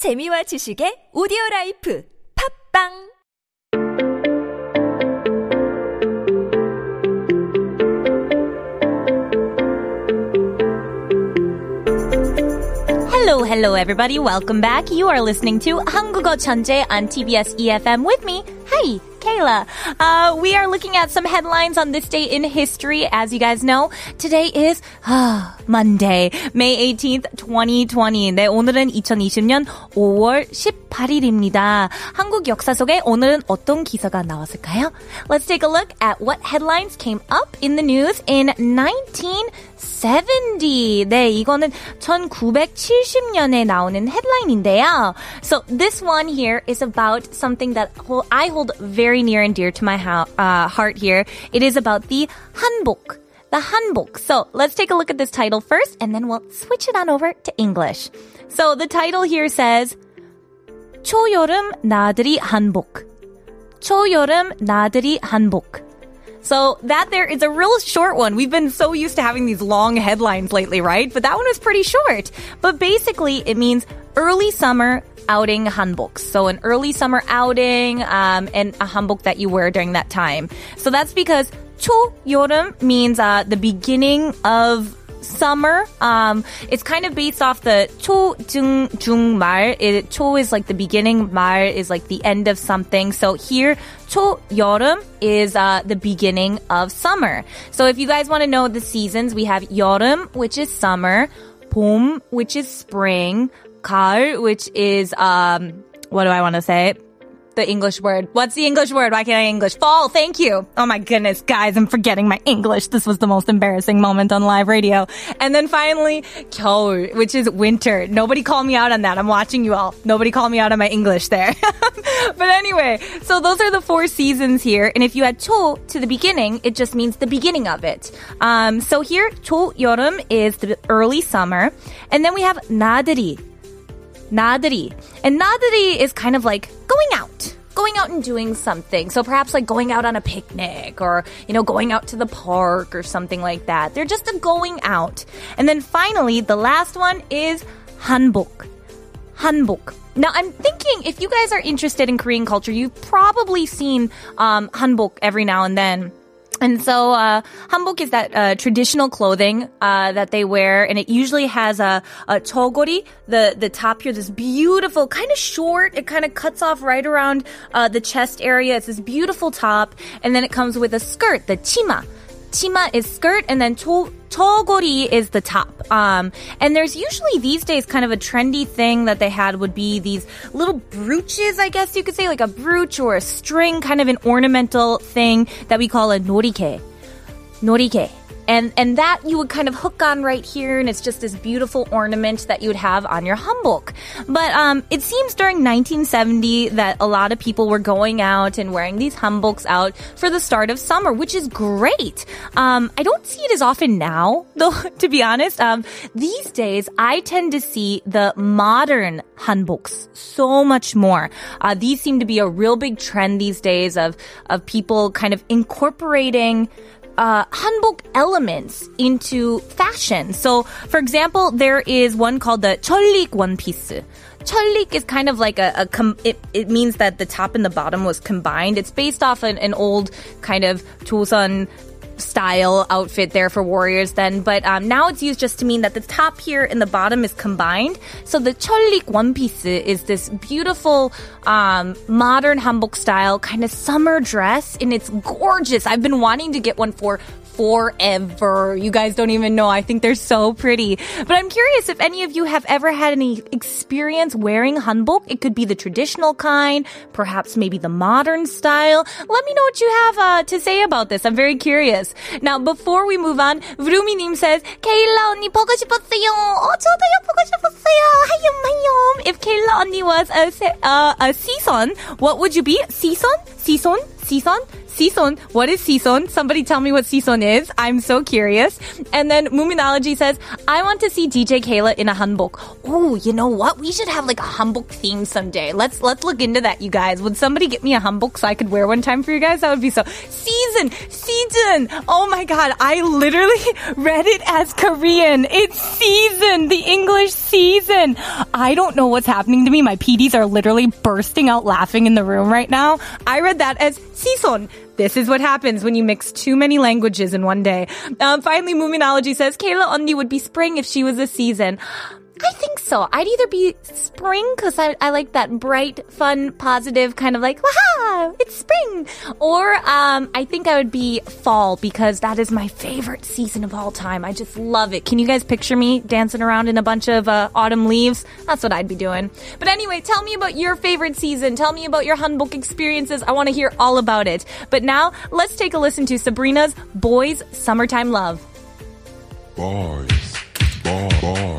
재미와 지식의 오디오 라이프 팝빵 Hello, hello, everybody. Welcome back. You are listening to 한국어 천재 on TBS EFM with me. Hi, Kayla. Uh, we are looking at some headlines on this day in history. As you guys know, today is uh, Monday, May 18th, 2020. 네, 오늘은 2020년 5월 18일입니다. 한국 역사 속에 오늘은 어떤 기사가 나왔을까요? Let's take a look at what headlines came up in the news in 1970. 네, 이거는 1970년에 나오는 헤드라인인데요. So this one here is about something that I hold very near and dear to my uh, heart here. It is about the 한복. The 한복. So let's take a look at this title first and then we'll switch it on over to English. So the title here says 초여름 나들이 한복. 초여름 나들이 한복. So that there is a real short one. We've been so used to having these long headlines lately, right? But that one was pretty short. But basically, it means early summer outing hanbok. So an early summer outing um, and a hanbok that you wear during that time. So that's because 초 여름 means uh, the beginning of summer. Um, it's kind of based off the 초, 중, 중, 말. It, 초 is like the beginning, 말 is like the end of something. So here, 초, 여름 is uh, the beginning of summer. So if you guys want to know the seasons, we have 여름, which is summer, 봄, which is spring, 가을, which is, um, what do I want to say? the English word. What's the English word? Why can't I English? Fall. Thank you. Oh my goodness, guys, I'm forgetting my English. This was the most embarrassing moment on live radio. And then finally, 겨울, which is winter. Nobody call me out on that. I'm watching you all. Nobody call me out on my English there. but anyway, so those are the four seasons here. And if you add 초 to the beginning, it just means the beginning of it. Um, so here, 초 여름 is the early summer. And then we have 나들이, nadari. And nadari is kind of like going out. Going out and doing something. So perhaps like going out on a picnic or, you know, going out to the park or something like that. They're just a going out. And then finally, the last one is hanbok. Hanbok. Now, I'm thinking if you guys are interested in Korean culture, you've probably seen um, hanbok every now and then and so, uh, hanbok is that uh, traditional clothing uh, that they wear, and it usually has a, a chogori, the the top here, this beautiful, kind of short. It kind of cuts off right around uh, the chest area. It's this beautiful top, and then it comes with a skirt, the chima. Chima is skirt, and then cho, chogori is the top. Um, and there's usually these days kind of a trendy thing that they had would be these little brooches, I guess you could say, like a brooch or a string, kind of an ornamental thing that we call a norike. Norike and and that you would kind of hook on right here, and it's just this beautiful ornament that you would have on your hanbok. But um, it seems during 1970 that a lot of people were going out and wearing these hanboks out for the start of summer, which is great. Um, I don't see it as often now, though. To be honest, um, these days I tend to see the modern hanboks so much more. Uh, these seem to be a real big trend these days of of people kind of incorporating uh, hanbok elements into fashion. So, for example, there is one called the Cholik one piece. Cholik is kind of like a, a com- it, it means that the top and the bottom was combined. It's based off an, an old kind of Joseon style outfit there for warriors then, but um, now it's used just to mean that the top here and the bottom is combined. So the 철릭 one piece is this beautiful um, modern hanbok style kind of summer dress, and it's gorgeous. I've been wanting to get one for forever. You guys don't even know. I think they're so pretty. But I'm curious if any of you have ever had any experience wearing hanbok. It could be the traditional kind, perhaps maybe the modern style. Let me know what you have uh, to say about this. I'm very curious. Now, before we move on, Vroomi님 says, 케일라 언니 보고 싶었어요. 어, 저도요 보고 싶었어요. 하염, 하염. If Kayla 언니 was a, uh, a season, what would you be? Season? Season? Season? Sison, what is Sison? Somebody tell me what Sison is. I'm so curious. And then Moominology says, I want to see DJ Kayla in a hanbok. Oh, you know what? We should have like a hanbok theme someday. Let's let's look into that, you guys. Would somebody get me a hanbok so I could wear one time for you guys? That would be so. Season, season. Oh my god, I literally read it as Korean. It's season, the English season. I don't know what's happening to me. My PDs are literally bursting out laughing in the room right now. I read that as season. This is what happens when you mix too many languages in one day. Um, finally, Moominology says Kayla Onni would be spring if she was a season. I think so. I'd either be spring because I, I like that bright, fun, positive kind of like, waha, it's spring. Or um, I think I would be fall because that is my favorite season of all time. I just love it. Can you guys picture me dancing around in a bunch of uh, autumn leaves? That's what I'd be doing. But anyway, tell me about your favorite season. Tell me about your hanbok experiences. I want to hear all about it. But now let's take a listen to Sabrina's Boys Summertime Love. Boys, boys,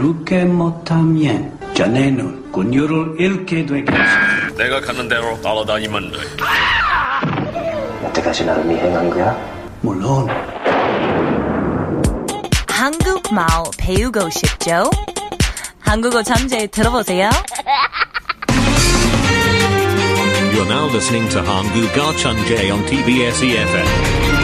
그렇게 못하면 자네는 군유를 잃게 되겠어. 내가 가는 대로 따라다니면 돼. 여태까지 나를 미행한 거야? 물론 한국말 배우고 싶죠? 한국어 천재 들어보세요. You're now listening to Chunjae on TBS EFM.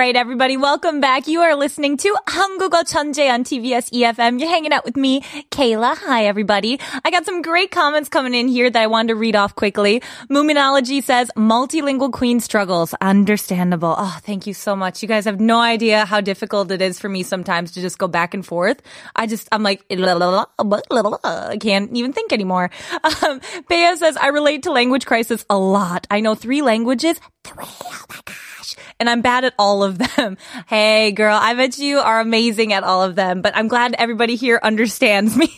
right, everybody, welcome back. You are listening to 한국어 천재 on TBS EFM. You're hanging out with me, Kayla. Hi, everybody. I got some great comments coming in here that I wanted to read off quickly. Moominology says, multilingual queen struggles. Understandable. Oh, thank you so much. You guys have no idea how difficult it is for me sometimes to just go back and forth. I just, I'm like, I can't even think anymore. Um, Bea says, I relate to language crisis a lot. I know three languages. Three. Oh my gosh. And I'm bad at all of them. Hey, girl, I bet you are amazing at all of them, but I'm glad everybody here understands me.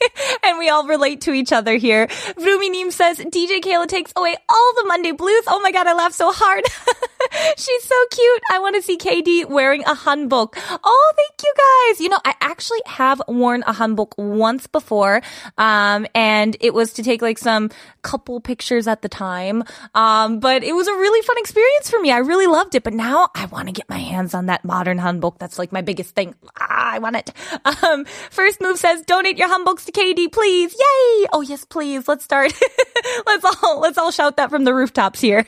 and we all relate to each other here. Ruminim says, DJ Kayla takes away all the Monday blues. Oh my God, I laugh so hard. She's so cute. I want to see KD wearing a hanbok. Oh, thank you guys. You know, I actually have worn a hanbok once before. Um, and it was to take like some couple pictures at the time. Um, but it was a really fun experience for me. I really loved it. But now I want to get my hands on that modern hanbok. That's like my biggest thing. Ah, I want it. Um, first move says donate your hanboks to KD, please. Yay! Oh yes, please. Let's start. let's all let's all shout that from the rooftops here.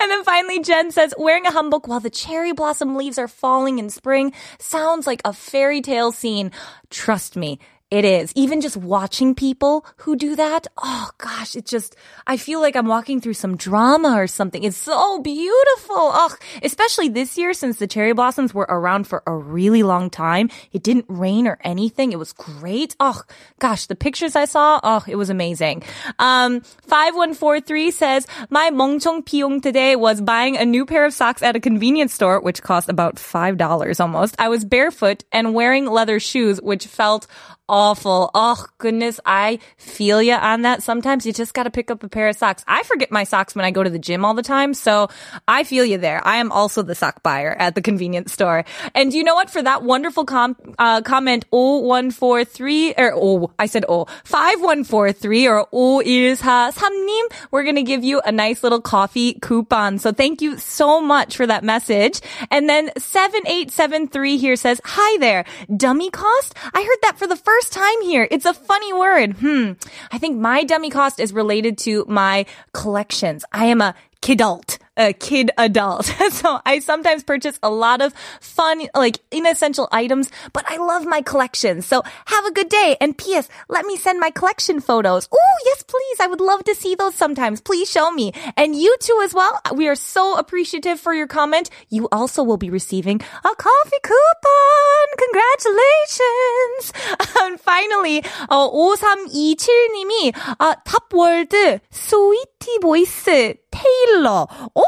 And then finally, Jen says wearing a hanbok while the cherry blossom leaves are falling in spring sounds like a fairy tale scene. Trust me. It is. Even just watching people who do that, oh gosh, it just, I feel like I'm walking through some drama or something. It's so beautiful. Oh, especially this year since the cherry blossoms were around for a really long time. It didn't rain or anything. It was great. Oh gosh, the pictures I saw, oh, it was amazing. Um, 5143 says, my mongchong piyong today was buying a new pair of socks at a convenience store, which cost about $5 almost. I was barefoot and wearing leather shoes, which felt awful. Oh goodness, I feel you on that. Sometimes you just got to pick up a pair of socks. I forget my socks when I go to the gym all the time, so I feel you there. I am also the sock buyer at the convenience store. And you know what? For that wonderful com- uh, comment, 0143 or oh, I said oh, 5143 or 5143님, we're going to give you a nice little coffee coupon. So thank you so much for that message. And then 7873 here says, "Hi there. Dummy cost? I heard that for the first first time here. It's a funny word. Hmm. I think my dummy cost is related to my collections. I am a kidult a kid adult. so I sometimes purchase a lot of fun, like inessential items, but I love my collection. So have a good day. And P.S. Let me send my collection photos. Oh, yes, please. I would love to see those sometimes. Please show me. And you too as well. We are so appreciative for your comment. You also will be receiving a coffee coupon. Congratulations. And finally, 어, 5327님이 아, 탑월드 스위티 보이스 테일러. 오,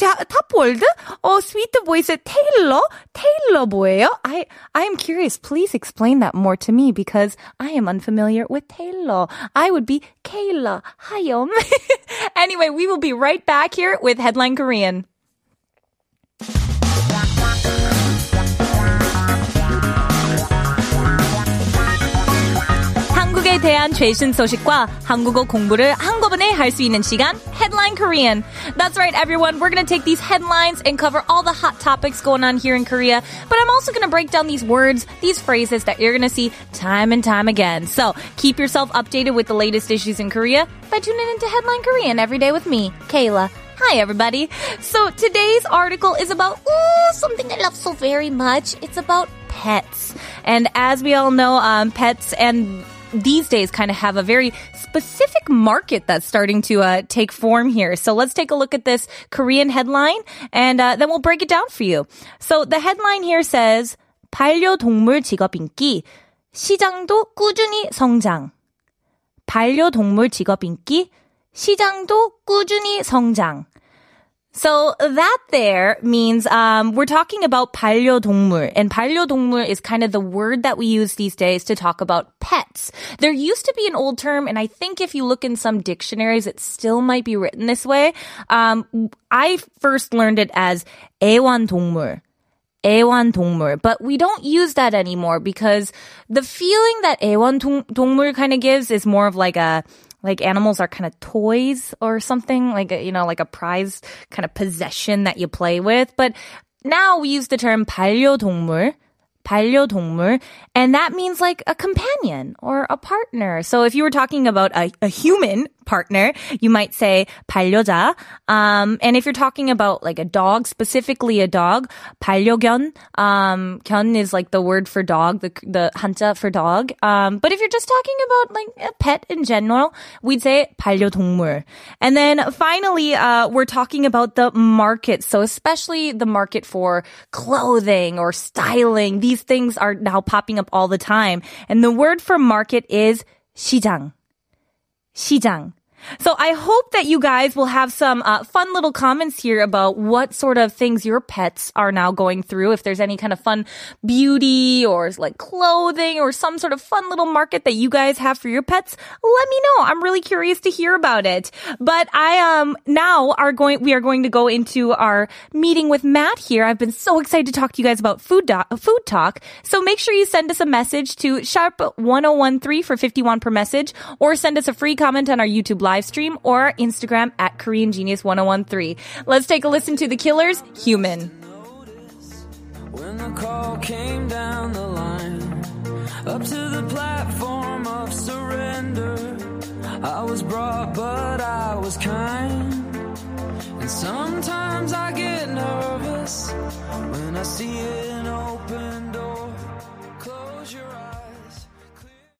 자, 탑월드? 어, 스위트 보이스 테일러? 테일러 뭐예요? I, I am curious. Please explain that more to me because I am unfamiliar with Taylor. I would be Kayla. Hiya. anyway, we will be right back here with Headline Korean. 대한 최신 소식과 한국어 공부를 한꺼번에 할 수 있는 시간 Headline Korean. That's right, everyone. We're going to take these headlines and cover all the hot topics going on here in Korea. But I'm also going to break down these words, these phrases that you're going to see time and time again. So keep yourself updated with the latest issues in Korea by tuning into Headline Korean every day with me, Kayla. Hi, everybody. So today's article is about ooh, something I love so very much. It's about pets. And as we all know, um, pets and these days kind of have a very specific market that's starting to uh, take form here. So let's take a look at this Korean headline and uh, then we'll break it down for you. So the headline here says 반려동물 직업 인기 시장도 꾸준히 성장. 반려동물 직업 인기 시장도 꾸준히 성장. So that there means um, we're talking about 반려동물, and 반려동물 is kind of the word that we use these days to talk about pets. There used to be an old term, and I think if you look in some dictionaries, it still might be written this way. Um, I first learned it as 애완동물. 애완동물. But we don't use that anymore because the feeling that 애완동물 kind of gives is more of like a like animals are kind of toys or something like a, you know like a prized kind of possession that you play with but now we use the term 반려동물 반려동물 and that means like a companion or a partner so if you were talking about a, a human partner you might say 반려자 um, and if you're talking about like a dog specifically a dog 반려견 um, 견 is like the word for dog the the 한자 for dog um, but if you're just talking about like a pet in general we'd say 반려동물 and then finally uh, we're talking about the market so especially the market for clothing or styling these things are now popping up all the time and the word for market is 시장 시장. So I hope that you guys will have some uh, fun little comments here about what sort of things your pets are now going through. If there's any kind of fun beauty or like clothing or some sort of fun little market that you guys have for your pets, let me know. I'm really curious to hear about it. But I um now are going we are going to go into our meeting with Matt here. I've been so excited to talk to you guys about food do- food talk. So make sure you send us a message to sharp 1013 for 51 per message or send us a free comment on our YouTube live stream or Instagram at Korean Genius 1013. Let's take a listen to the Killers, Human. When the call came down the line, up to the platform of surrender, I was brought, but I was kind. And sometimes I get nervous when I see open